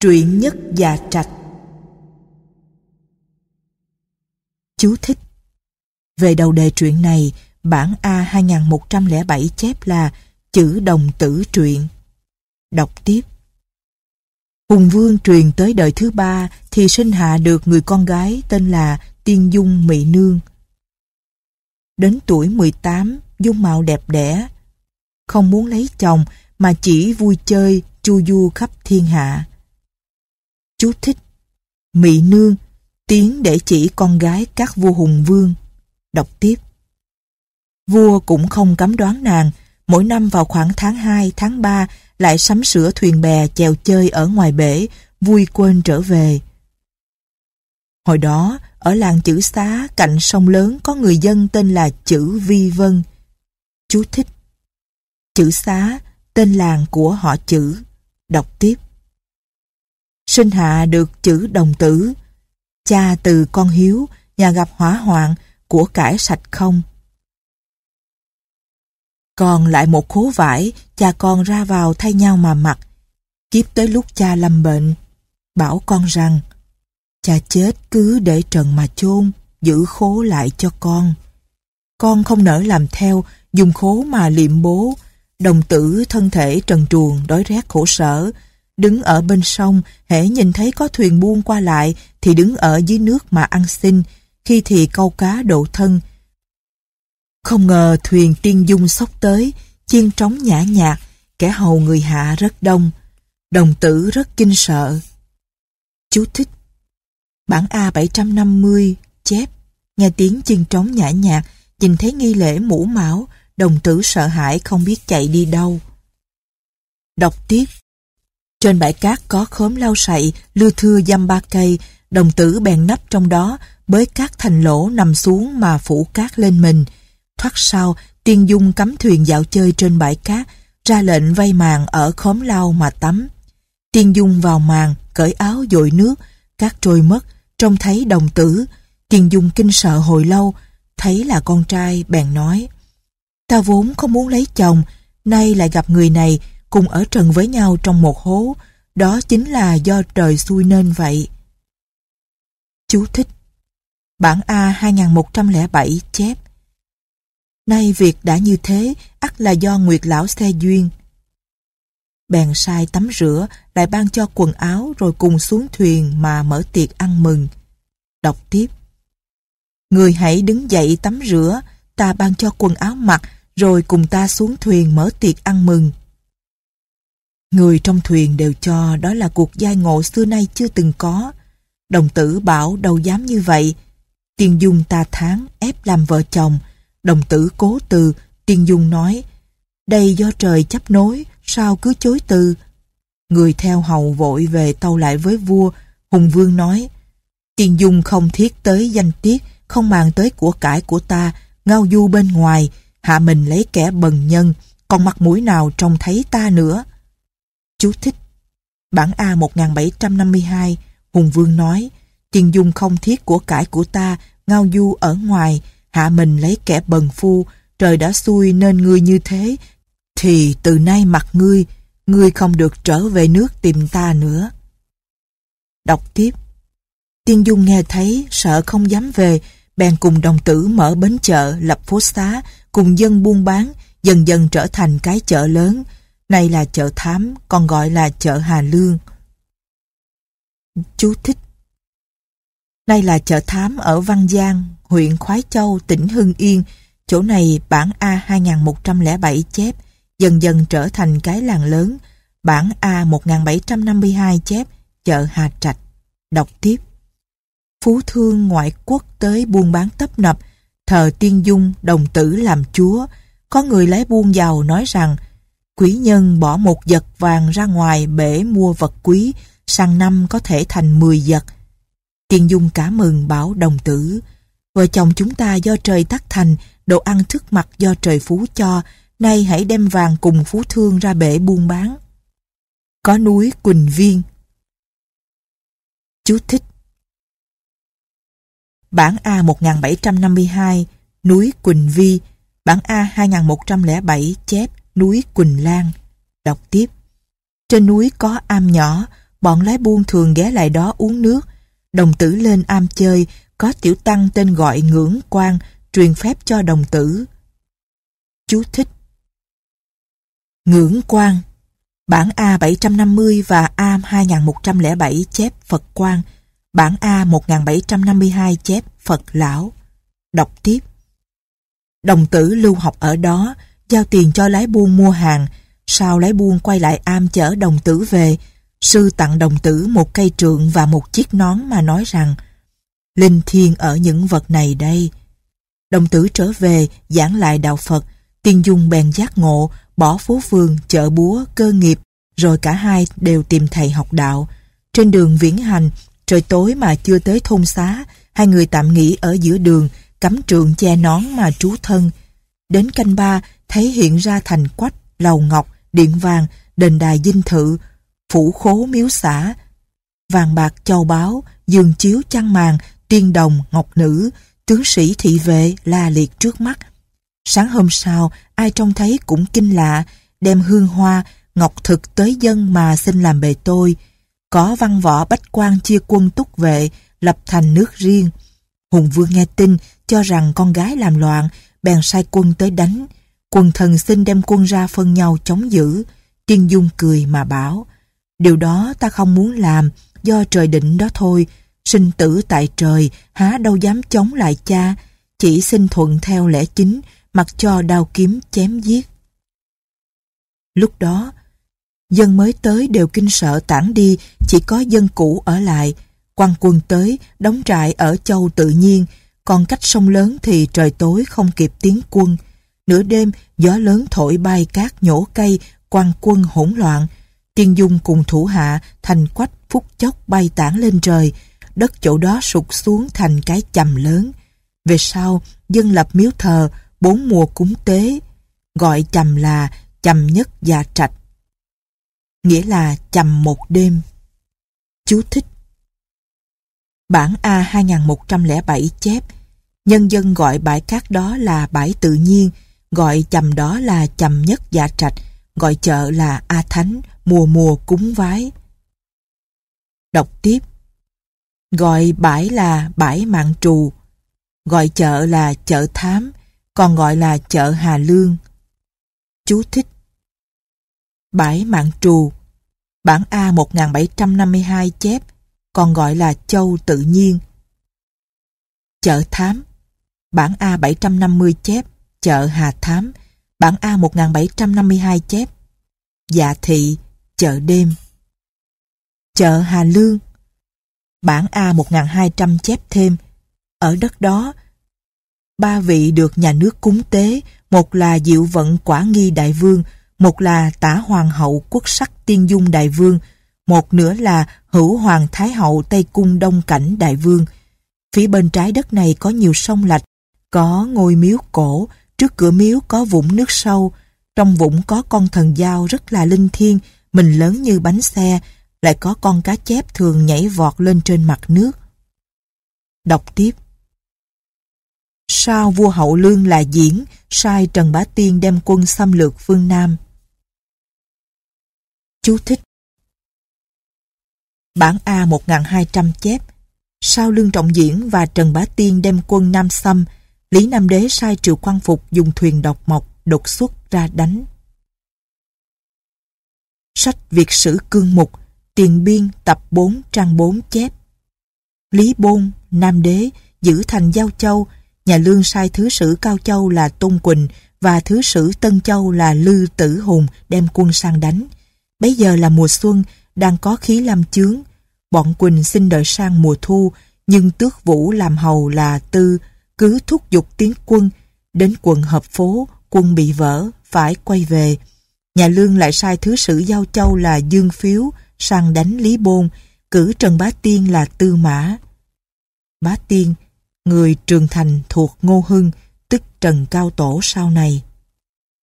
Truyện nhất và trạch Chú thích Về đầu đề truyện này, bản A 2107 chép là chữ đồng tử truyện. Đọc tiếp Hùng Vương truyền tới đời thứ ba thì sinh hạ được người con gái tên là Tiên Dung Mỹ Nương. Đến tuổi 18, dung mạo đẹp đẽ, không muốn lấy chồng mà chỉ vui chơi, chu du khắp thiên hạ. Chú thích Mỹ Nương, tiếng để chỉ con gái các vua hùng vương. Đọc tiếp Vua cũng không cấm đoán nàng, mỗi năm vào khoảng tháng 2, tháng 3 lại sắm sửa thuyền bè chèo chơi ở ngoài bể, vui quên trở về. Hồi đó, ở làng chữ xá cạnh sông lớn có người dân tên là chữ Vi Vân. Chú thích. Chữ xá, tên làng của họ chữ. Đọc tiếp. Sinh hạ được chữ đồng tử. Cha từ con hiếu, nhà gặp hỏa hoạn, của cải sạch không. Còn lại một khố vải, cha con ra vào thay nhau mà mặc. Kiếp tới lúc cha lâm bệnh, bảo con rằng cha chết cứ để trần mà chôn, giữ khố lại cho con. Con không nỡ làm theo, dùng khố mà liệm bố. Đồng tử thân thể trần truồng, đói rét khổ sở. Đứng ở bên sông, hễ nhìn thấy có thuyền buôn qua lại thì đứng ở dưới nước mà ăn xin, khi thì câu cá độ thân, không ngờ thuyền tiên dung sốc tới, chiên trống nhã nhạc, kẻ hầu người hạ rất đông. Đồng tử rất kinh sợ. Chú thích. Bản A 750 chép. Nghe tiếng chiên trống nhã nhạc Nhìn thấy nghi lễ mũ máu Đồng tử sợ hãi không biết chạy đi đâu. Đọc tiếp. Trên bãi cát có khóm lau sậy Lưa thưa dăm ba cây Đồng tử bèn nấp trong đó Bới cát thành lỗ nằm xuống mà phủ cát lên mình Thoát sau, Tiên Dung cắm thuyền dạo chơi trên bãi cát, ra lệnh vây màng ở khóm lau mà tắm. Tiên Dung vào màng cởi áo dội nước, cát trôi mất, trông thấy đồng tử. Tiên Dung kinh sợ hồi lâu, thấy là con trai, bèn nói. Ta vốn không muốn lấy chồng, nay lại gặp người này, cùng ở trần với nhau trong một hố, đó chính là do trời xui nên vậy. Chú thích Bản A 2107 chép Nay việc đã như thế, ắt là do Nguyệt Lão xe duyên. Bèn sai tắm rửa, lại ban cho quần áo rồi cùng xuống thuyền mà mở tiệc ăn mừng. Đọc tiếp. Người hãy đứng dậy tắm rửa, ta ban cho quần áo mặc, rồi cùng ta xuống thuyền mở tiệc ăn mừng. Người trong thuyền đều cho đó là cuộc giai ngộ xưa nay chưa từng có. Đồng tử bảo đâu dám như vậy. tiên dung ta tháng ép làm vợ chồng, Đồng tử cố từ, Tiên Dung nói, đây do trời chấp nối, sao cứ chối từ. Người theo hầu vội về tâu lại với vua, Hùng Vương nói, Tiên Dung không thiết tới danh tiết, không màng tới của cải của ta, ngao du bên ngoài, hạ mình lấy kẻ bần nhân, còn mặt mũi nào trông thấy ta nữa. Chú thích Bản A 1752, Hùng Vương nói, Tiên Dung không thiết của cải của ta, ngao du ở ngoài, hạ mình lấy kẻ bần phu, trời đã xui nên ngươi như thế, thì từ nay mặt ngươi, ngươi không được trở về nước tìm ta nữa. Đọc tiếp Tiên Dung nghe thấy, sợ không dám về, bèn cùng đồng tử mở bến chợ, lập phố xá, cùng dân buôn bán, dần dần trở thành cái chợ lớn. Này là chợ Thám, còn gọi là chợ Hà Lương. Chú thích Nay là chợ Thám ở Văn Giang, huyện Khoái Châu, tỉnh Hưng Yên. Chỗ này bản A 2107 chép, dần dần trở thành cái làng lớn. Bản A 1752 chép, chợ Hà Trạch. Đọc tiếp. Phú thương ngoại quốc tới buôn bán tấp nập, thờ tiên dung đồng tử làm chúa. Có người lái buôn giàu nói rằng, quý nhân bỏ một vật vàng ra ngoài bể mua vật quý, sang năm có thể thành 10 vật. Tiên dung cả mừng bảo đồng tử, Vợ chồng chúng ta do trời tác thành, đồ ăn thức mặc do trời phú cho, nay hãy đem vàng cùng phú thương ra bể buôn bán. Có núi Quỳnh Viên Chú thích Bản A 1752 Núi Quỳnh Vi Bản A 2107 chép Núi Quỳnh Lan Đọc tiếp Trên núi có am nhỏ bọn lái buôn thường ghé lại đó uống nước. Đồng tử lên am chơi, có tiểu tăng tên gọi ngưỡng quan, truyền phép cho đồng tử. Chú thích Ngưỡng quan Bản A 750 và A 2107 chép Phật quan, bản A 1752 chép Phật lão. Đọc tiếp. Đồng tử lưu học ở đó, giao tiền cho lái buôn mua hàng, sau lái buôn quay lại am chở đồng tử về, sư tặng đồng tử một cây trượng và một chiếc nón mà nói rằng Linh thiêng ở những vật này đây. Đồng tử trở về giảng lại đạo Phật, tiên dung bèn giác ngộ, bỏ phố phường, chợ búa, cơ nghiệp, rồi cả hai đều tìm thầy học đạo. Trên đường viễn hành, trời tối mà chưa tới thôn xá, hai người tạm nghỉ ở giữa đường, cắm trượng che nón mà trú thân. Đến canh ba, thấy hiện ra thành quách, lầu ngọc, điện vàng, đền đài dinh thự, phủ khố miếu xã, vàng bạc châu báu, giường chiếu chăn màn, tiên đồng, ngọc nữ, tướng sĩ thị vệ la liệt trước mắt. Sáng hôm sau, ai trông thấy cũng kinh lạ, đem hương hoa, ngọc thực tới dân mà xin làm bề tôi. Có văn võ bách quan chia quân túc vệ, lập thành nước riêng. Hùng vương nghe tin, cho rằng con gái làm loạn, bèn sai quân tới đánh. Quần thần xin đem quân ra phân nhau chống giữ. Tiên Dung cười mà bảo, điều đó ta không muốn làm, do trời định đó thôi. Sinh tử tại trời, há đâu dám chống lại cha, chỉ xin thuận theo lẽ chính, mặc cho đao kiếm chém giết. Lúc đó, dân mới tới đều kinh sợ tản đi, chỉ có dân cũ ở lại. quan quân tới, đóng trại ở châu tự nhiên, còn cách sông lớn thì trời tối không kịp tiến quân. Nửa đêm, gió lớn thổi bay cát nhổ cây, quan quân hỗn loạn. Tiên Dung cùng thủ hạ thành quách phút chốc bay tản lên trời, đất chỗ đó sụt xuống thành cái chầm lớn. Về sau, dân lập miếu thờ, bốn mùa cúng tế, gọi chầm là chầm nhất và trạch. Nghĩa là chầm một đêm. Chú thích Bản A 2107 chép Nhân dân gọi bãi cát đó là bãi tự nhiên, gọi chầm đó là chầm nhất dạ trạch, gọi chợ là A Thánh, mùa mùa cúng vái. Đọc tiếp Gọi bãi là bãi mạng trù, gọi chợ là chợ thám, còn gọi là chợ Hà Lương. Chú thích Bãi mạng trù Bản A 1752 chép, còn gọi là châu tự nhiên. Chợ thám Bản A 750 chép, chợ Hà Thám, bản A 1752 chép, dạ thị, chợ đêm. Chợ Hà Lương Bản A 1200 chép thêm, ở đất đó, ba vị được nhà nước cúng tế, một là Diệu Vận Quả Nghi Đại Vương, một là Tả Hoàng hậu Quốc sắc Tiên Dung Đại Vương, một nữa là Hữu Hoàng Thái hậu Tây Cung Đông Cảnh Đại Vương. Phía bên trái đất này có nhiều sông lạch, có ngôi miếu cổ, trước cửa miếu có vũng nước sâu, trong vũng có con thần dao rất là linh thiêng, mình lớn như bánh xe, lại có con cá chép thường nhảy vọt lên trên mặt nước. Đọc tiếp. Sao vua Hậu Lương là diễn, sai Trần Bá Tiên đem quân xâm lược phương Nam. Chú thích Bản A 1200 chép Sao Lương Trọng Diễn và Trần Bá Tiên đem quân Nam xâm, Lý Nam Đế sai Triệu Quang Phục dùng thuyền độc mộc đột xuất ra đánh. Sách Việt sử cương mục, tiền biên tập 4 trang 4 chép. Lý Bôn, Nam Đế, giữ thành Giao Châu, nhà Lương sai Thứ sử Cao Châu là Tôn Quỳnh và Thứ sử Tân Châu là Lư Tử Hùng đem quân sang đánh. Bây giờ là mùa xuân, đang có khí lam chướng. Bọn Quỳnh xin đợi sang mùa thu, nhưng tước vũ làm hầu là Tư cứ thúc giục tiến quân, đến quận hợp phố, quân bị vỡ, phải quay về. Nhà Lương lại sai thứ sử Giao Châu là Dương Phiếu sang đánh Lý Bôn, cử Trần Bá Tiên là Tư Mã. Bá Tiên, người trường thành thuộc Ngô Hưng, tức Trần Cao Tổ sau này.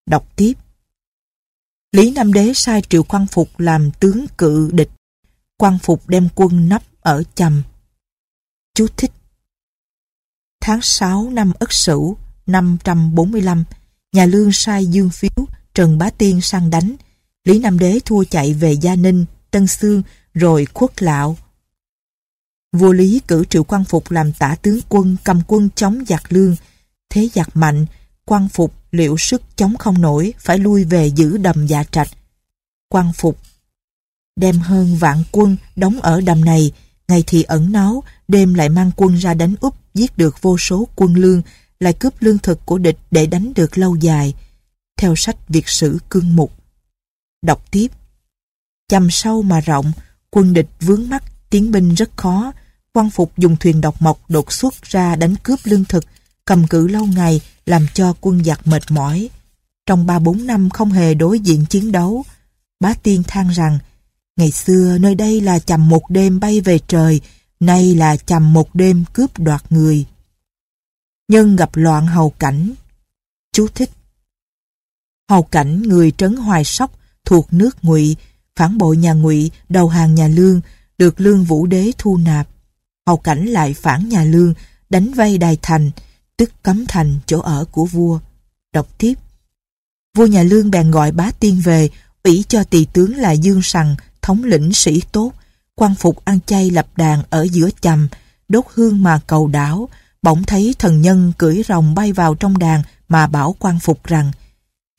Đọc tiếp. Lý Nam Đế sai Triệu Quang Phục làm tướng cự địch. Quang Phục đem quân nấp ở Chầm. Chú thích Tháng 6 năm Ất Sửu 545, nhà Lương sai Dương Phiếu, Trần Bá Tiên sang đánh. Lý Nam Đế thua chạy về Gia Ninh, Tân Sương, rồi khuất lạo. Vua Lý cử Triệu Quang Phục làm tả tướng quân cầm quân chống giặc lương. Thế giặc mạnh, Quang Phục liệu sức chống không nổi, phải lui về giữ đầm dạ trạch. Quang Phục đem hơn vạn quân đóng ở đầm này, ngày thì ẩn náu, đêm lại mang quân ra đánh úp, giết được vô số quân lương, lại cướp lương thực của địch để đánh được lâu dài. Theo sách Việt sử cương mục. Đọc tiếp. Chầm sâu mà rộng, quân địch vướng mắt, tiến binh rất khó. quan Phục dùng thuyền độc mộc đột xuất ra đánh cướp lương thực, cầm cự lâu ngày, làm cho quân giặc mệt mỏi. Trong 3-4 năm không hề đối diện chiến đấu, bá tiên than rằng Ngày xưa nơi đây là chầm một đêm bay về trời, nay là chầm một đêm cướp đoạt người. Nhân gặp loạn hầu cảnh. Chú thích. Hầu cảnh người trấn hoài sóc thuộc nước ngụy, phản bội nhà ngụy, đầu hàng nhà lương, được lương vũ đế thu nạp. Hầu cảnh lại phản nhà lương, đánh vây đài thành, tức cấm thành chỗ ở của vua. Đọc tiếp. Vua nhà lương bèn gọi bá tiên về, ủy cho tỳ tướng là Dương Sằng thống lĩnh sĩ tốt, quan phục ăn chay lập đàn ở giữa chầm, đốt hương mà cầu đảo, bỗng thấy thần nhân cưỡi rồng bay vào trong đàn mà bảo quan phục rằng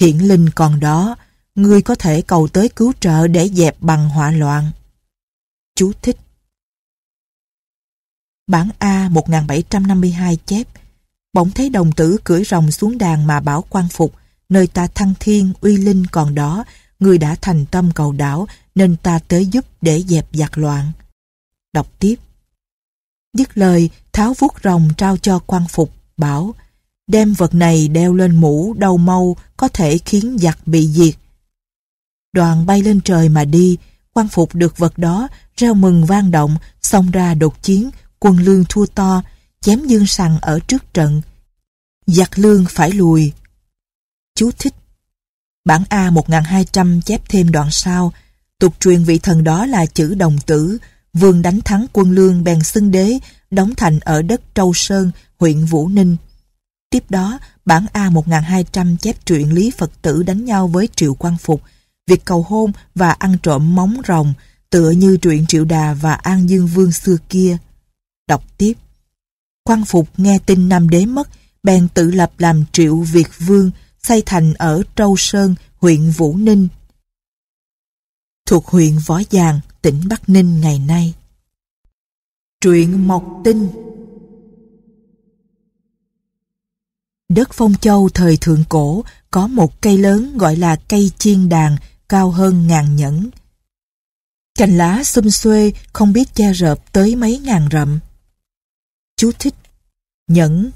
hiện linh còn đó, ngươi có thể cầu tới cứu trợ để dẹp bằng họa loạn. Chú thích. Bản A 1752 chép. Bỗng thấy đồng tử cưỡi rồng xuống đàn mà bảo quan phục Nơi ta thăng thiên uy linh còn đó Người đã thành tâm cầu đảo nên ta tới giúp để dẹp giặc loạn. Đọc tiếp. Dứt lời, tháo vuốt rồng trao cho quan phục, bảo đem vật này đeo lên mũ đầu mâu có thể khiến giặc bị diệt. Đoàn bay lên trời mà đi, quan phục được vật đó, reo mừng vang động, xông ra đột chiến, quân lương thua to, chém dương sằng ở trước trận. Giặc lương phải lùi. Chú thích Bản A 1200 chép thêm đoạn sau, tục truyền vị thần đó là chữ đồng tử, vương đánh thắng quân lương bèn xưng đế, đóng thành ở đất Trâu Sơn, huyện Vũ Ninh. Tiếp đó, bản A 1200 chép truyện Lý Phật tử đánh nhau với Triệu Quang Phục, việc cầu hôn và ăn trộm móng rồng, tựa như truyện Triệu Đà và An Dương Vương xưa kia. Đọc tiếp. Quang Phục nghe tin Nam Đế mất, bèn tự lập làm Triệu Việt Vương, xây thành ở Trâu Sơn, huyện Vũ Ninh, thuộc huyện Võ Giàng, tỉnh Bắc Ninh ngày nay. Truyện Mộc Tinh Đất Phong Châu thời thượng cổ có một cây lớn gọi là cây chiên đàn cao hơn ngàn nhẫn. Cành lá xum xuê không biết che rợp tới mấy ngàn rậm. Chú thích Nhẫn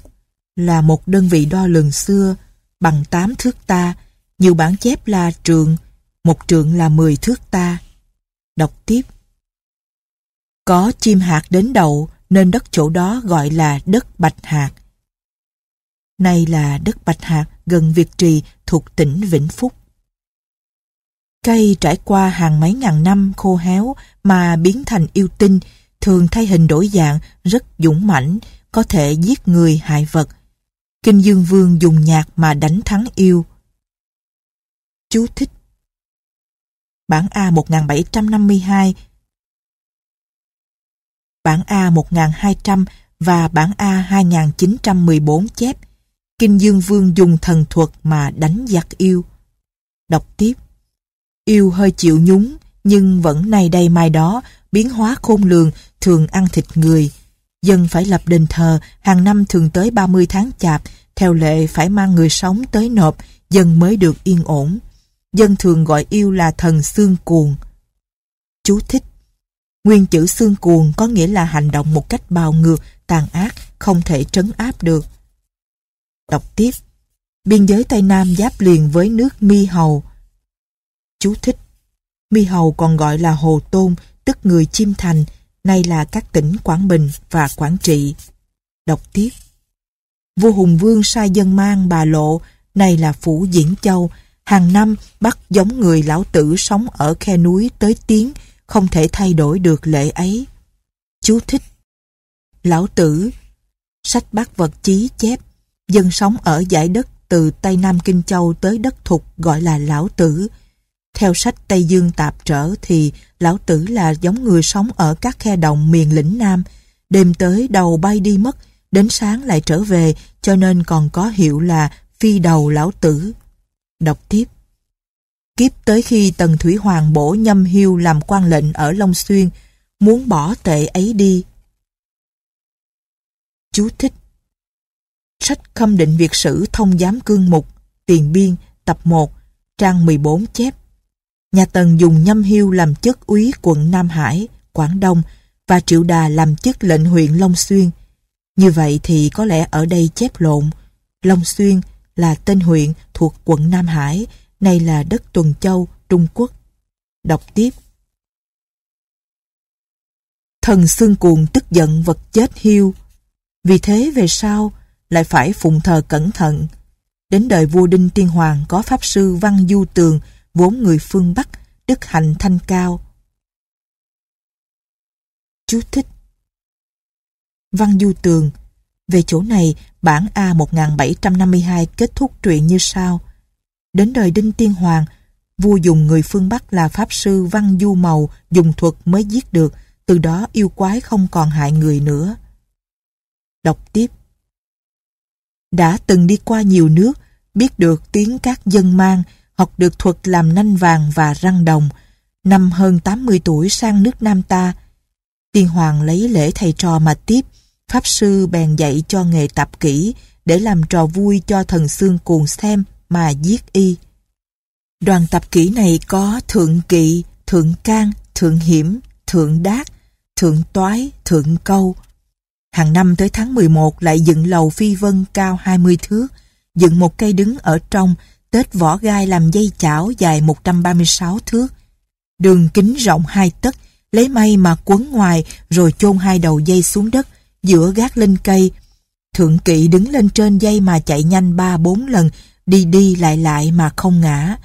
là một đơn vị đo lường xưa bằng 8 thước ta, nhiều bản chép là trượng, một trượng là 10 thước ta. Đọc tiếp. Có chim hạt đến đậu nên đất chỗ đó gọi là đất Bạch Hạt. Nay là đất Bạch Hạt gần Việt Trì thuộc tỉnh Vĩnh Phúc. Cây trải qua hàng mấy ngàn năm khô héo mà biến thành yêu tinh, thường thay hình đổi dạng, rất dũng mãnh, có thể giết người hại vật, Kinh Dương Vương dùng nhạc mà đánh thắng yêu. Chú thích. Bản A 1752 Bản A 1200 và bản A 2914 chép. Kinh Dương Vương dùng thần thuật mà đánh giặc yêu. Đọc tiếp. Yêu hơi chịu nhúng, nhưng vẫn nay đây mai đó, biến hóa khôn lường, thường ăn thịt người. Dân phải lập đền thờ, hàng năm thường tới 30 tháng chạp, theo lệ phải mang người sống tới nộp, dân mới được yên ổn. Dân thường gọi yêu là thần xương cuồng. Chú thích Nguyên chữ xương cuồng có nghĩa là hành động một cách bào ngược, tàn ác, không thể trấn áp được. Đọc tiếp Biên giới Tây Nam giáp liền với nước Mi Hầu. Chú thích Mi Hầu còn gọi là Hồ Tôn, tức người chim thành, nay là các tỉnh Quảng Bình và Quảng Trị. Đọc tiếp. Vua Hùng Vương sai dân mang bà lộ, này là Phủ Diễn Châu, hàng năm bắt giống người lão tử sống ở khe núi tới tiếng, không thể thay đổi được lệ ấy. Chú thích Lão tử Sách bác vật chí chép Dân sống ở giải đất từ Tây Nam Kinh Châu tới đất thục gọi là lão tử. Theo sách Tây Dương tạp trở thì lão tử là giống người sống ở các khe đồng miền lĩnh Nam. Đêm tới đầu bay đi mất, đến sáng lại trở về cho nên còn có hiệu là phi đầu lão tử. Đọc tiếp. Kiếp tới khi Tần Thủy Hoàng bổ nhâm hiu làm quan lệnh ở Long Xuyên, muốn bỏ tệ ấy đi. Chú thích Sách khâm định việc sử thông giám cương mục, tiền biên, tập 1, trang 14 chép. Nhà Tần dùng nhâm hiu làm chức úy quận Nam Hải, Quảng Đông và Triệu Đà làm chức lệnh huyện Long Xuyên. Như vậy thì có lẽ ở đây chép lộn. Long Xuyên là tên huyện thuộc quận Nam Hải, nay là đất Tuần Châu, Trung Quốc. Đọc tiếp. Thần xương cuồng tức giận vật chết hiu. Vì thế về sau lại phải phụng thờ cẩn thận. Đến đời vua Đinh Tiên Hoàng có pháp sư Văn Du Tường, vốn người phương Bắc, đức hạnh thanh cao. Chú thích Văn Du Tường Về chỗ này, bản A 1752 kết thúc truyện như sau. Đến đời Đinh Tiên Hoàng, vua dùng người phương Bắc là pháp sư Văn Du Màu dùng thuật mới giết được, từ đó yêu quái không còn hại người nữa. Đọc tiếp Đã từng đi qua nhiều nước, biết được tiếng các dân mang, học được thuật làm nanh vàng và răng đồng. Năm hơn 80 tuổi sang nước Nam ta, Tiên Hoàng lấy lễ thầy trò mà tiếp, Pháp Sư bèn dạy cho nghề tập kỹ để làm trò vui cho thần xương cuồng xem mà giết y. Đoàn tập kỹ này có thượng kỵ, thượng can, thượng hiểm, thượng đát, thượng toái, thượng câu. Hàng năm tới tháng 11 lại dựng lầu phi vân cao 20 thước, dựng một cây đứng ở trong, tết vỏ gai làm dây chảo dài 136 thước. Đường kính rộng hai tấc, lấy may mà quấn ngoài rồi chôn hai đầu dây xuống đất, giữa gác lên cây. Thượng kỵ đứng lên trên dây mà chạy nhanh ba bốn lần, đi đi lại lại mà không ngã.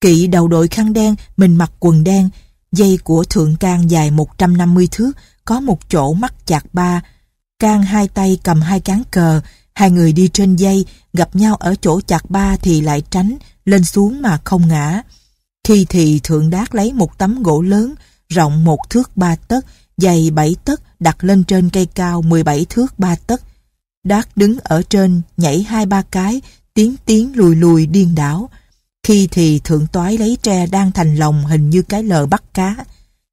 Kỵ đầu đội khăn đen, mình mặc quần đen, dây của thượng can dài 150 thước, có một chỗ mắc chặt ba. Can hai tay cầm hai cán cờ, hai người đi trên dây, gặp nhau ở chỗ chặt ba thì lại tránh, lên xuống mà không ngã. Khi thì thượng đát lấy một tấm gỗ lớn, rộng một thước ba tấc, dày bảy tấc đặt lên trên cây cao 17 thước ba tấc. Đát đứng ở trên nhảy hai ba cái, tiến tiến lùi lùi điên đảo. Khi thì thượng toái lấy tre đang thành lòng hình như cái lờ bắt cá,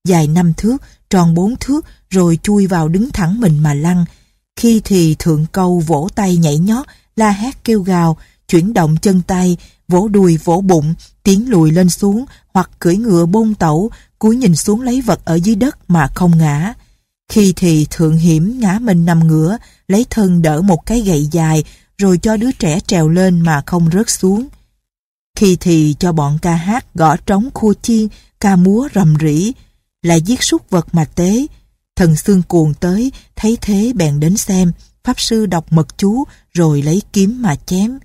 dài năm thước, tròn bốn thước, rồi chui vào đứng thẳng mình mà lăn. Khi thì thượng câu vỗ tay nhảy nhót, la hét kêu gào, chuyển động chân tay, vỗ đùi vỗ bụng, tiến lùi lên xuống, hoặc cưỡi ngựa bôn tẩu, cúi nhìn xuống lấy vật ở dưới đất mà không ngã. Khi thì thượng hiểm ngã mình nằm ngửa, lấy thân đỡ một cái gậy dài, rồi cho đứa trẻ trèo lên mà không rớt xuống. Khi thì cho bọn ca hát gõ trống khua chiên, ca múa rầm rỉ, lại giết súc vật mà tế. Thần xương cuồng tới, thấy thế bèn đến xem, Pháp sư đọc mật chú rồi lấy kiếm mà chém.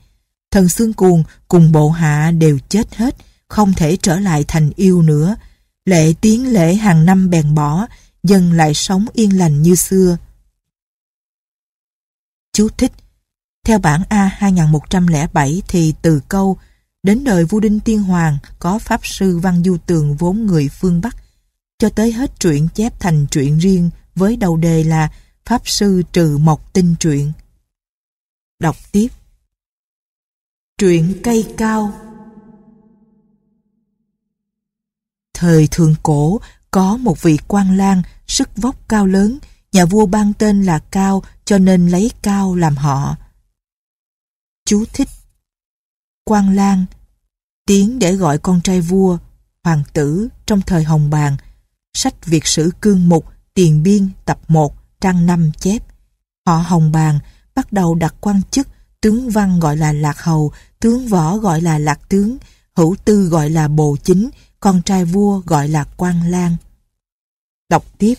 Thần xương cuồng cùng bộ hạ đều chết hết, không thể trở lại thành yêu nữa. Lệ tiến lễ hàng năm bèn bỏ, dân lại sống yên lành như xưa. Chú thích Theo bản A 2107 thì từ câu Đến đời vua Đinh Tiên Hoàng có Pháp Sư Văn Du Tường vốn người phương Bắc cho tới hết truyện chép thành truyện riêng với đầu đề là Pháp Sư Trừ Mộc Tinh Truyện. Đọc tiếp Truyện cây cao Thời thượng cổ có một vị quan lang sức vóc cao lớn, nhà vua ban tên là Cao cho nên lấy Cao làm họ. Chú thích Quan lang tiếng để gọi con trai vua, hoàng tử trong thời Hồng Bàng, sách Việt sử cương mục, tiền biên tập 1, trang 5 chép. Họ Hồng Bàng bắt đầu đặt quan chức, tướng văn gọi là Lạc Hầu, tướng võ gọi là Lạc Tướng, hữu tư gọi là Bồ Chính, con trai vua gọi là Quan Lang. Đọc tiếp.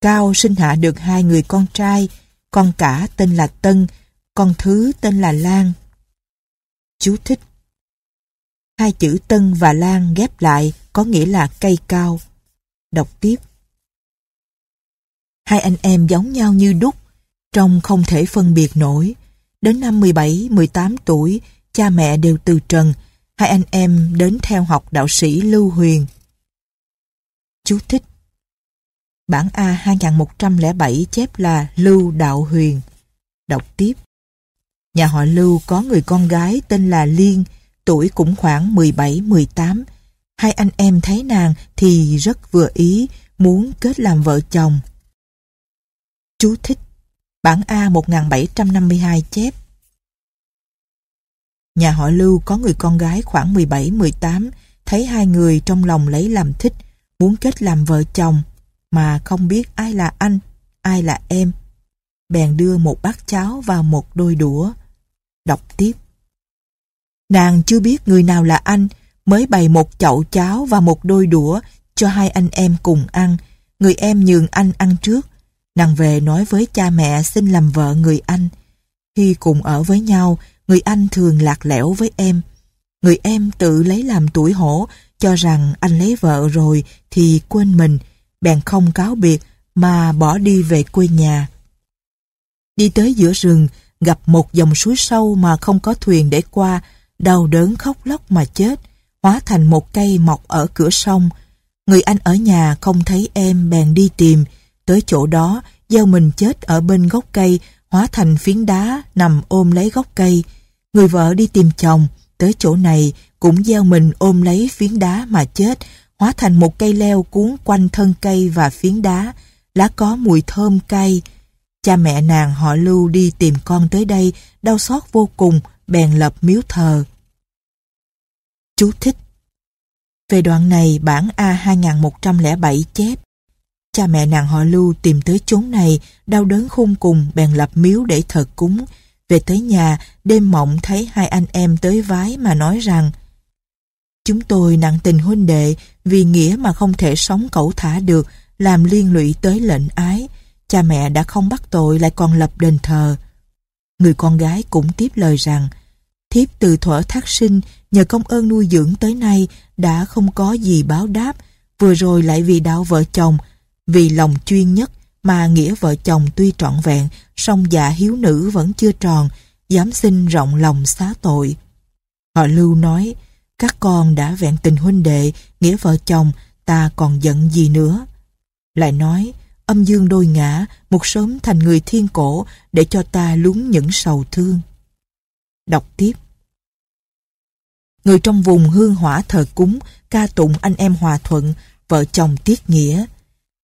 Cao sinh hạ được hai người con trai, con cả tên là Tân, con thứ tên là Lan. Chú thích. Hai chữ Tân và Lan ghép lại có nghĩa là cây cao. Đọc tiếp. Hai anh em giống nhau như đúc, trông không thể phân biệt nổi. Đến năm 17-18 tuổi, cha mẹ đều từ trần, hai anh em đến theo học đạo sĩ Lưu Huyền. Chú thích Bản A 2107 chép là Lưu Đạo Huyền. Đọc tiếp. Nhà họ Lưu có người con gái tên là Liên, tuổi cũng khoảng 17-18. Hai anh em thấy nàng thì rất vừa ý, muốn kết làm vợ chồng. Chú thích Bản A 1752 chép Nhà họ Lưu có người con gái khoảng 17-18, thấy hai người trong lòng lấy làm thích, muốn kết làm vợ chồng, mà không biết ai là anh, ai là em. Bèn đưa một bát cháo và một đôi đũa. Đọc tiếp. Nàng chưa biết người nào là anh, mới bày một chậu cháo và một đôi đũa cho hai anh em cùng ăn. Người em nhường anh ăn trước. Nàng về nói với cha mẹ xin làm vợ người anh. Khi cùng ở với nhau, người anh thường lạc lẽo với em. Người em tự lấy làm tuổi hổ, cho rằng anh lấy vợ rồi thì quên mình, bèn không cáo biệt mà bỏ đi về quê nhà. Đi tới giữa rừng, gặp một dòng suối sâu mà không có thuyền để qua, đau đớn khóc lóc mà chết, hóa thành một cây mọc ở cửa sông. Người anh ở nhà không thấy em bèn đi tìm, tới chỗ đó, gieo mình chết ở bên gốc cây, hóa thành phiến đá nằm ôm lấy gốc cây. Người vợ đi tìm chồng, tới chỗ này cũng gieo mình ôm lấy phiến đá mà chết, hóa thành một cây leo cuốn quanh thân cây và phiến đá, lá có mùi thơm cay. Cha mẹ nàng họ lưu đi tìm con tới đây, đau xót vô cùng, bèn lập miếu thờ. Chú thích Về đoạn này bản A 2107 chép Cha mẹ nàng họ lưu tìm tới chốn này, đau đớn khôn cùng bèn lập miếu để thờ cúng. Về tới nhà, đêm mộng thấy hai anh em tới vái mà nói rằng Chúng tôi nặng tình huynh đệ vì nghĩa mà không thể sống cẩu thả được, làm liên lụy tới lệnh ái. Cha mẹ đã không bắt tội lại còn lập đền thờ. Người con gái cũng tiếp lời rằng Thiếp từ thuở thác sinh, nhờ công ơn nuôi dưỡng tới nay, đã không có gì báo đáp. Vừa rồi lại vì đạo vợ chồng, vì lòng chuyên nhất, mà nghĩa vợ chồng tuy trọn vẹn, song dạ hiếu nữ vẫn chưa tròn, dám xin rộng lòng xá tội. Họ lưu nói, các con đã vẹn tình huynh đệ, nghĩa vợ chồng, ta còn giận gì nữa? Lại nói, âm dương đôi ngã, một sớm thành người thiên cổ, để cho ta lúng những sầu thương. Đọc tiếp người trong vùng hương hỏa thờ cúng, ca tụng anh em hòa thuận, vợ chồng tiết nghĩa.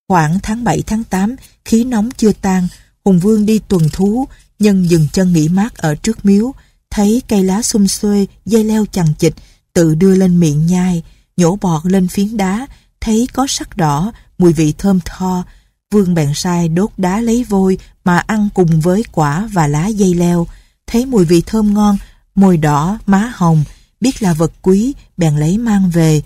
Khoảng tháng 7 tháng 8 khí nóng chưa tan, hùng vương đi tuần thú nhân dừng chân nghỉ mát ở trước miếu. Thấy cây lá xum xuê, dây leo chằng chịt, tự đưa lên miệng nhai, nhổ bọt lên phiến đá. Thấy có sắc đỏ, mùi vị thơm tho, vương bèn sai đốt đá lấy vôi mà ăn cùng với quả và lá dây leo. Thấy mùi vị thơm ngon, môi đỏ, má hồng biết là vật quý, bèn lấy mang về.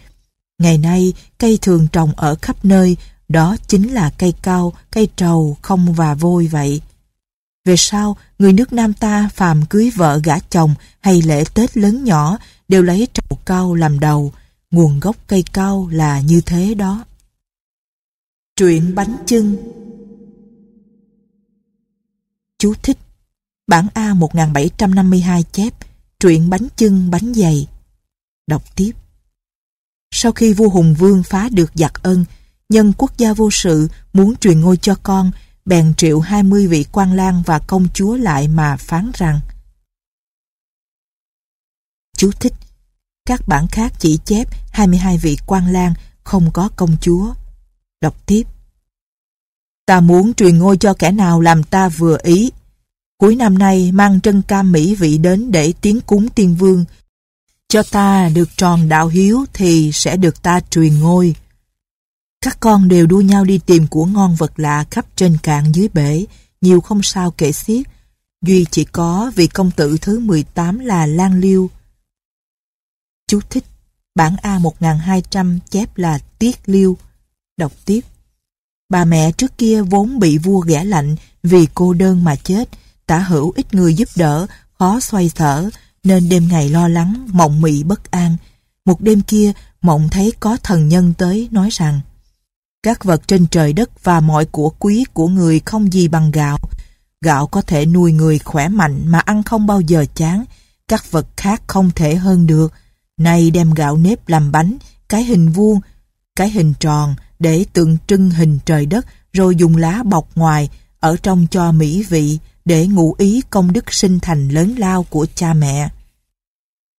Ngày nay, cây thường trồng ở khắp nơi, đó chính là cây cao, cây trầu, không và vôi vậy. Về sau, người nước Nam ta phàm cưới vợ gả chồng hay lễ Tết lớn nhỏ đều lấy trầu cao làm đầu. Nguồn gốc cây cao là như thế đó. Truyện bánh chưng Chú thích Bản A 1752 chép Truyện bánh chưng, bánh dày. Đọc tiếp. Sau khi vua Hùng Vương phá được giặc ân, Nhân quốc gia vô sự, muốn truyền ngôi cho con, Bèn triệu 20 vị quan lang và công chúa lại mà phán rằng, Chú thích, Các bản khác chỉ chép 22 vị quan lang, không có công chúa. Đọc tiếp. Ta muốn truyền ngôi cho kẻ nào làm ta vừa ý Cuối năm nay mang trân cam mỹ vị đến để tiến cúng tiên vương. Cho ta được tròn đạo hiếu thì sẽ được ta truyền ngôi. Các con đều đua nhau đi tìm của ngon vật lạ khắp trên cạn dưới bể, nhiều không sao kể xiết. Duy chỉ có vị công tử thứ 18 là Lan Liêu. Chú thích, bản A 1200 chép là Tiết Liêu. Đọc tiếp. Bà mẹ trước kia vốn bị vua ghẻ lạnh vì cô đơn mà chết, tả hữu ít người giúp đỡ, khó xoay sở, nên đêm ngày lo lắng, mộng mị bất an. Một đêm kia, mộng thấy có thần nhân tới nói rằng các vật trên trời đất và mọi của quý của người không gì bằng gạo. Gạo có thể nuôi người khỏe mạnh mà ăn không bao giờ chán. Các vật khác không thể hơn được. Nay đem gạo nếp làm bánh, cái hình vuông, cái hình tròn để tượng trưng hình trời đất rồi dùng lá bọc ngoài ở trong cho mỹ vị để ngụ ý công đức sinh thành lớn lao của cha mẹ.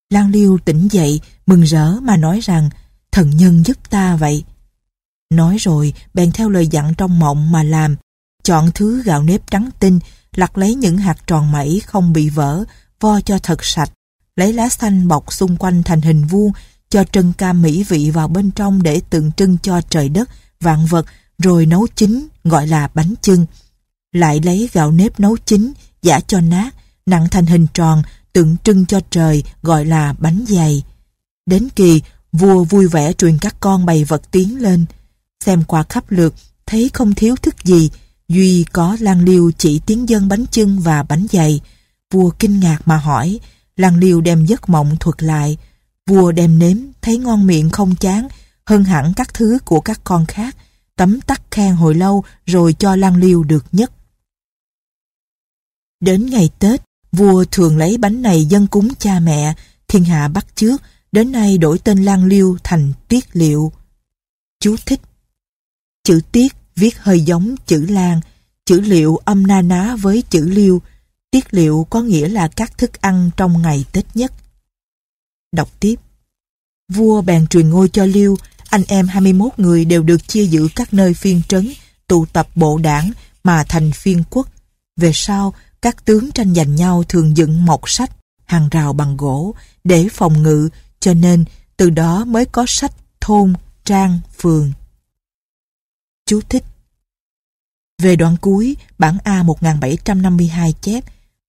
Lan Liêu tỉnh dậy, mừng rỡ mà nói rằng thần nhân giúp ta vậy. Nói rồi, bèn theo lời dặn trong mộng mà làm, chọn thứ gạo nếp trắng tinh, lặt lấy những hạt tròn mẩy không bị vỡ, vo cho thật sạch, lấy lá xanh bọc xung quanh thành hình vuông, cho trân cam mỹ vị vào bên trong để tượng trưng cho trời đất, vạn vật, rồi nấu chín, gọi là bánh chưng. Lại lấy gạo nếp nấu chín, giả cho nát, nặng thành hình tròn, tượng trưng cho trời, gọi là bánh dày. Đến kỳ, vua vui vẻ truyền các con bày vật tiến lên. Xem qua khắp lượt, thấy không thiếu thức gì, Duy có Lan Liêu chỉ tiếng dân bánh chưng và bánh dày. Vua kinh ngạc mà hỏi, Lan Liêu đem giấc mộng thuật lại. Vua đem nếm, thấy ngon miệng không chán, hơn hẳn các thứ của các con khác. Tấm tắc khen hồi lâu rồi cho Lan Liêu được nhất. Đến ngày Tết, vua thường lấy bánh này dân cúng cha mẹ, thiên hạ bắt trước, đến nay đổi tên Lan Liêu thành Tiết Liệu. Chú thích Chữ Tiết viết hơi giống chữ Lan, chữ Liệu âm na ná với chữ Liêu, Tiết Liệu có nghĩa là các thức ăn trong ngày Tết nhất. Đọc tiếp Vua bèn truyền ngôi cho Liêu, anh em 21 người đều được chia giữ các nơi phiên trấn, tụ tập bộ đảng mà thành phiên quốc. Về sau, các tướng tranh giành nhau thường dựng mộc sách, hàng rào bằng gỗ để phòng ngự, cho nên từ đó mới có sách thôn, trang, phường. Chú thích Về đoạn cuối, bản A 1752 chép,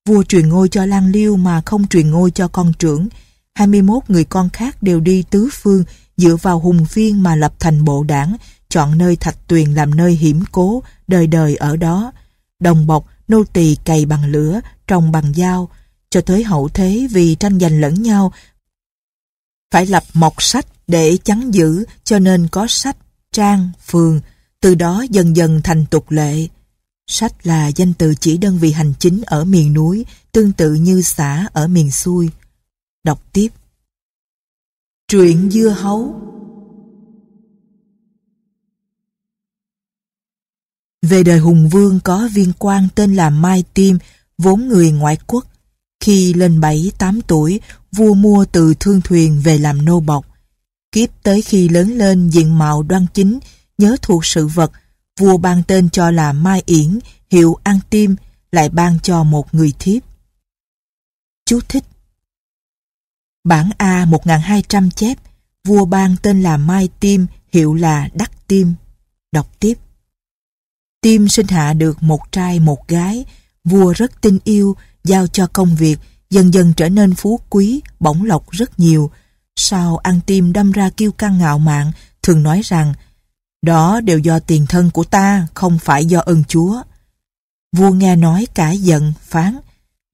vua truyền ngôi cho Lan Liêu mà không truyền ngôi cho con trưởng. 21 người con khác đều đi tứ phương, dựa vào hùng viên mà lập thành bộ đảng, chọn nơi thạch tuyền làm nơi hiểm cố, đời đời ở đó. Đồng bọc, nô tỳ cày bằng lửa, trồng bằng dao, cho tới hậu thế vì tranh giành lẫn nhau. Phải lập mọc sách để chắn giữ cho nên có sách, trang, phường, từ đó dần dần thành tục lệ. Sách là danh từ chỉ đơn vị hành chính ở miền núi, tương tự như xã ở miền xuôi. Đọc tiếp. Truyện dưa hấu Về đời Hùng Vương có viên quan tên là Mai Tiêm, vốn người ngoại quốc. Khi lên 7-8 tuổi, vua mua từ thương thuyền về làm nô bọc. Kiếp tới khi lớn lên diện mạo đoan chính, nhớ thuộc sự vật, vua ban tên cho là Mai Yển, hiệu An Tim, lại ban cho một người thiếp. Chú thích Bản A 1200 chép, vua ban tên là Mai Tim, hiệu là Đắc Tim. Đọc tiếp. Tim sinh hạ được một trai một gái, vua rất tin yêu, giao cho công việc, dần dần trở nên phú quý, bổng lộc rất nhiều. Sau ăn tim đâm ra kiêu căng ngạo mạn, thường nói rằng đó đều do tiền thân của ta, không phải do ơn Chúa. Vua nghe nói cả giận, phán,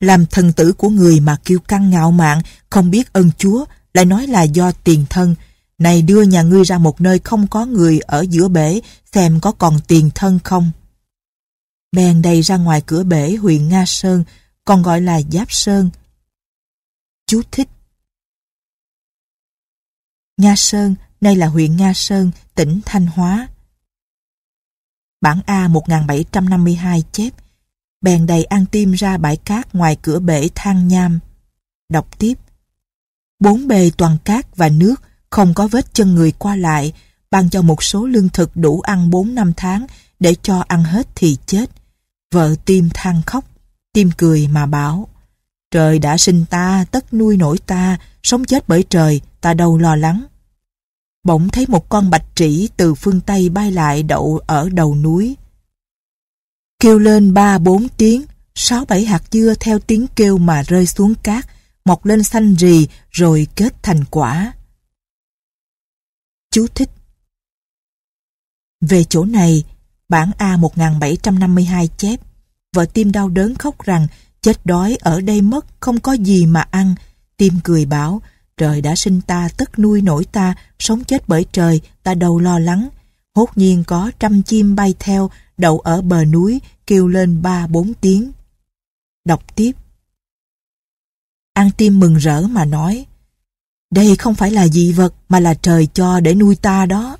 làm thần tử của người mà kiêu căng ngạo mạn, không biết ơn Chúa, lại nói là do tiền thân. Này đưa nhà ngươi ra một nơi không có người ở giữa bể, xem có còn tiền thân không. Bèn đầy ra ngoài cửa bể huyện Nga Sơn, còn gọi là Giáp Sơn. Chú thích Nga Sơn, nay là huyện Nga Sơn, tỉnh Thanh Hóa. Bản A 1752 chép, bèn đầy ăn tim ra bãi cát ngoài cửa bể thang nham. Đọc tiếp. Bốn bề toàn cát và nước, không có vết chân người qua lại, ban cho một số lương thực đủ ăn 4 năm tháng, để cho ăn hết thì chết. Vợ tim than khóc, tim cười mà bảo, trời đã sinh ta, tất nuôi nổi ta, sống chết bởi trời, ta đâu lo lắng. Bỗng thấy một con bạch trĩ từ phương Tây bay lại đậu ở đầu núi. Kêu lên ba bốn tiếng, sáu bảy hạt dưa theo tiếng kêu mà rơi xuống cát, mọc lên xanh rì rồi kết thành quả. Chú thích Về chỗ này, bản A 1752 chép, vợ tim đau đớn khóc rằng chết đói ở đây mất, không có gì mà ăn. Tim cười bảo, trời đã sinh ta tất nuôi nổi ta, sống chết bởi trời, ta đâu lo lắng. Hốt nhiên có trăm chim bay theo, đậu ở bờ núi, kêu lên ba bốn tiếng. Đọc tiếp. An tim mừng rỡ mà nói, Đây không phải là dị vật mà là trời cho để nuôi ta đó.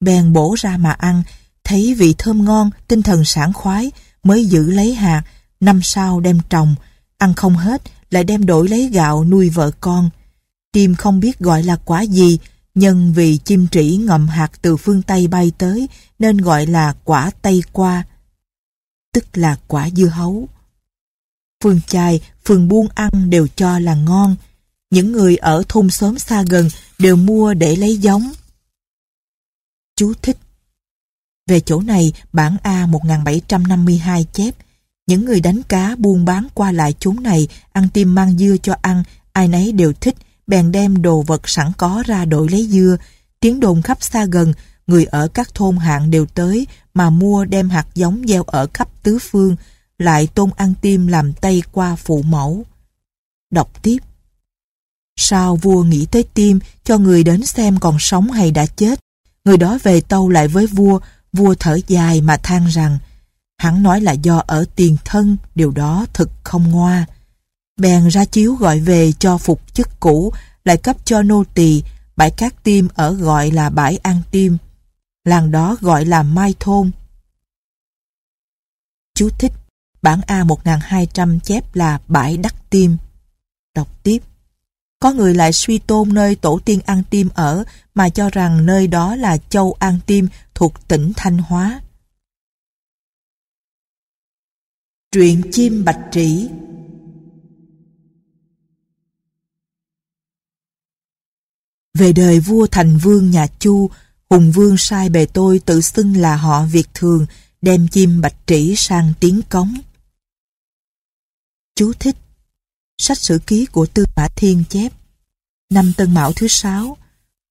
Bèn bổ ra mà ăn, thấy vị thơm ngon, tinh thần sảng khoái, mới giữ lấy hạt, năm sau đem trồng, ăn không hết, lại đem đổi lấy gạo nuôi vợ con. Tim không biết gọi là quả gì, nhưng vì chim trĩ ngậm hạt từ phương Tây bay tới nên gọi là quả Tây qua, tức là quả dưa hấu. Phương chài, phường buôn ăn đều cho là ngon. Những người ở thôn xóm xa gần đều mua để lấy giống. Chú thích về chỗ này, bản A 1752 chép những người đánh cá buôn bán qua lại chúng này ăn tim mang dưa cho ăn, ai nấy đều thích, bèn đem đồ vật sẵn có ra đổi lấy dưa. Tiếng đồn khắp xa gần, người ở các thôn hạng đều tới mà mua đem hạt giống gieo ở khắp tứ phương, lại tôn ăn tim làm tay qua phụ mẫu. Đọc tiếp. Sao vua nghĩ tới tim cho người đến xem còn sống hay đã chết? Người đó về tâu lại với vua, vua thở dài mà than rằng Hắn nói là do ở tiền thân, điều đó thực không ngoa. Bèn ra chiếu gọi về cho phục chức cũ, lại cấp cho nô tỳ bãi cát tim ở gọi là bãi an tim. Làng đó gọi là Mai Thôn. Chú thích Bản A 1200 chép là bãi đắc tim. Đọc tiếp. Có người lại suy tôn nơi tổ tiên An Tim ở mà cho rằng nơi đó là châu An Tim thuộc tỉnh Thanh Hóa. Truyện chim bạch trĩ Về đời vua thành vương nhà Chu, Hùng vương sai bề tôi tự xưng là họ Việt Thường, đem chim bạch trĩ sang tiếng cống. Chú thích Sách sử ký của Tư Mã Thiên chép Năm Tân Mão thứ sáu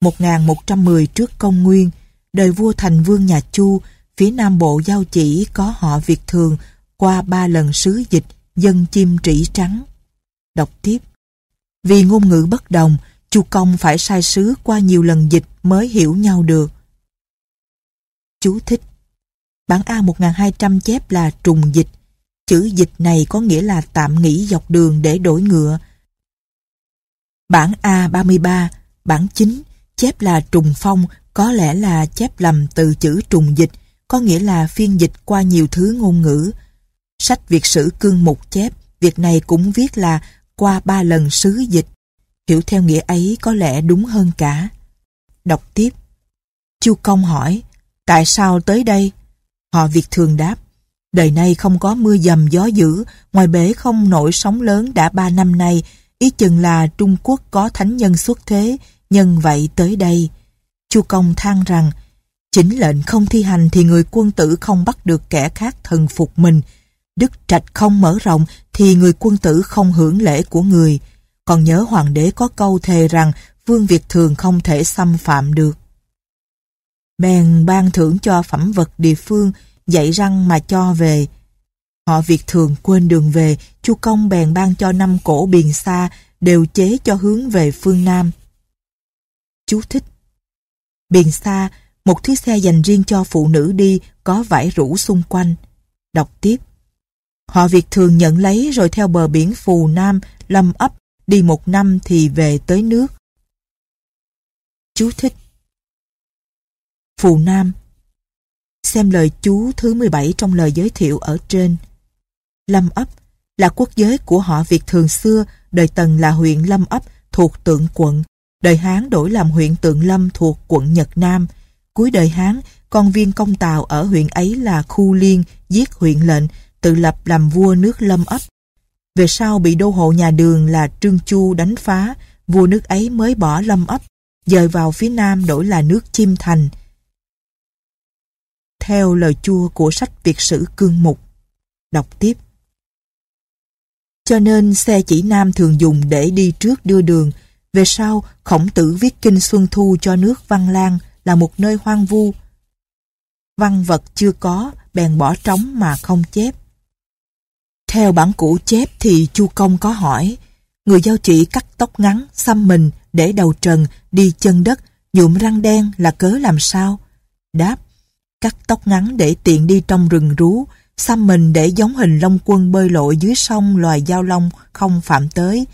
1110 trước công nguyên đời vua thành vương nhà Chu phía nam bộ giao chỉ có họ Việt Thường qua ba lần sứ dịch dân chim trĩ trắng. Đọc tiếp. Vì ngôn ngữ bất đồng, Chu Công phải sai sứ qua nhiều lần dịch mới hiểu nhau được. Chú thích. Bản A 1200 chép là trùng dịch. Chữ dịch này có nghĩa là tạm nghỉ dọc đường để đổi ngựa. Bản A 33, bản 9, chép là trùng phong, có lẽ là chép lầm từ chữ trùng dịch, có nghĩa là phiên dịch qua nhiều thứ ngôn ngữ, Sách Việt sử cương mục chép, việc này cũng viết là qua ba lần sứ dịch. Hiểu theo nghĩa ấy có lẽ đúng hơn cả. Đọc tiếp. Chu Công hỏi, tại sao tới đây? Họ Việt thường đáp, đời nay không có mưa dầm gió dữ, ngoài bể không nổi sóng lớn đã ba năm nay, ý chừng là Trung Quốc có thánh nhân xuất thế, nhân vậy tới đây. Chu Công than rằng, chính lệnh không thi hành thì người quân tử không bắt được kẻ khác thần phục mình, Đức trạch không mở rộng thì người quân tử không hưởng lễ của người. Còn nhớ hoàng đế có câu thề rằng vương Việt thường không thể xâm phạm được. Bèn ban thưởng cho phẩm vật địa phương, dạy răng mà cho về. Họ Việt thường quên đường về, chu công bèn ban cho năm cổ biền xa, đều chế cho hướng về phương Nam. Chú thích Biền xa, một chiếc xe dành riêng cho phụ nữ đi, có vải rũ xung quanh. Đọc tiếp. Họ Việt thường nhận lấy rồi theo bờ biển Phù Nam, Lâm ấp, đi một năm thì về tới nước. Chú thích Phù Nam Xem lời chú thứ 17 trong lời giới thiệu ở trên. Lâm ấp là quốc giới của họ Việt thường xưa, đời Tần là huyện Lâm ấp thuộc tượng quận, đời Hán đổi làm huyện Tượng Lâm thuộc quận Nhật Nam. Cuối đời Hán, con viên công tào ở huyện ấy là Khu Liên giết huyện lệnh tự lập làm vua nước Lâm ấp. Về sau bị đô hộ nhà đường là Trương Chu đánh phá, vua nước ấy mới bỏ Lâm ấp, dời vào phía nam đổi là nước Chim Thành. Theo lời chua của sách Việt sử cương mục. Đọc tiếp. Cho nên xe chỉ nam thường dùng để đi trước đưa đường. Về sau, khổng tử viết kinh Xuân Thu cho nước Văn Lang là một nơi hoang vu. Văn vật chưa có, bèn bỏ trống mà không chép. Theo bản cũ chép thì Chu Công có hỏi, người giao chỉ cắt tóc ngắn, xăm mình, để đầu trần, đi chân đất, nhuộm răng đen là cớ làm sao? Đáp, cắt tóc ngắn để tiện đi trong rừng rú, xăm mình để giống hình long quân bơi lội dưới sông loài giao long không phạm tới.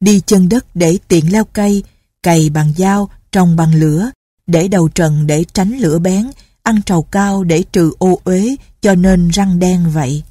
đi chân đất để tiện leo cây, cày bằng dao, trồng bằng lửa, để đầu trần để tránh lửa bén, ăn trầu cao để trừ ô uế cho nên răng đen vậy.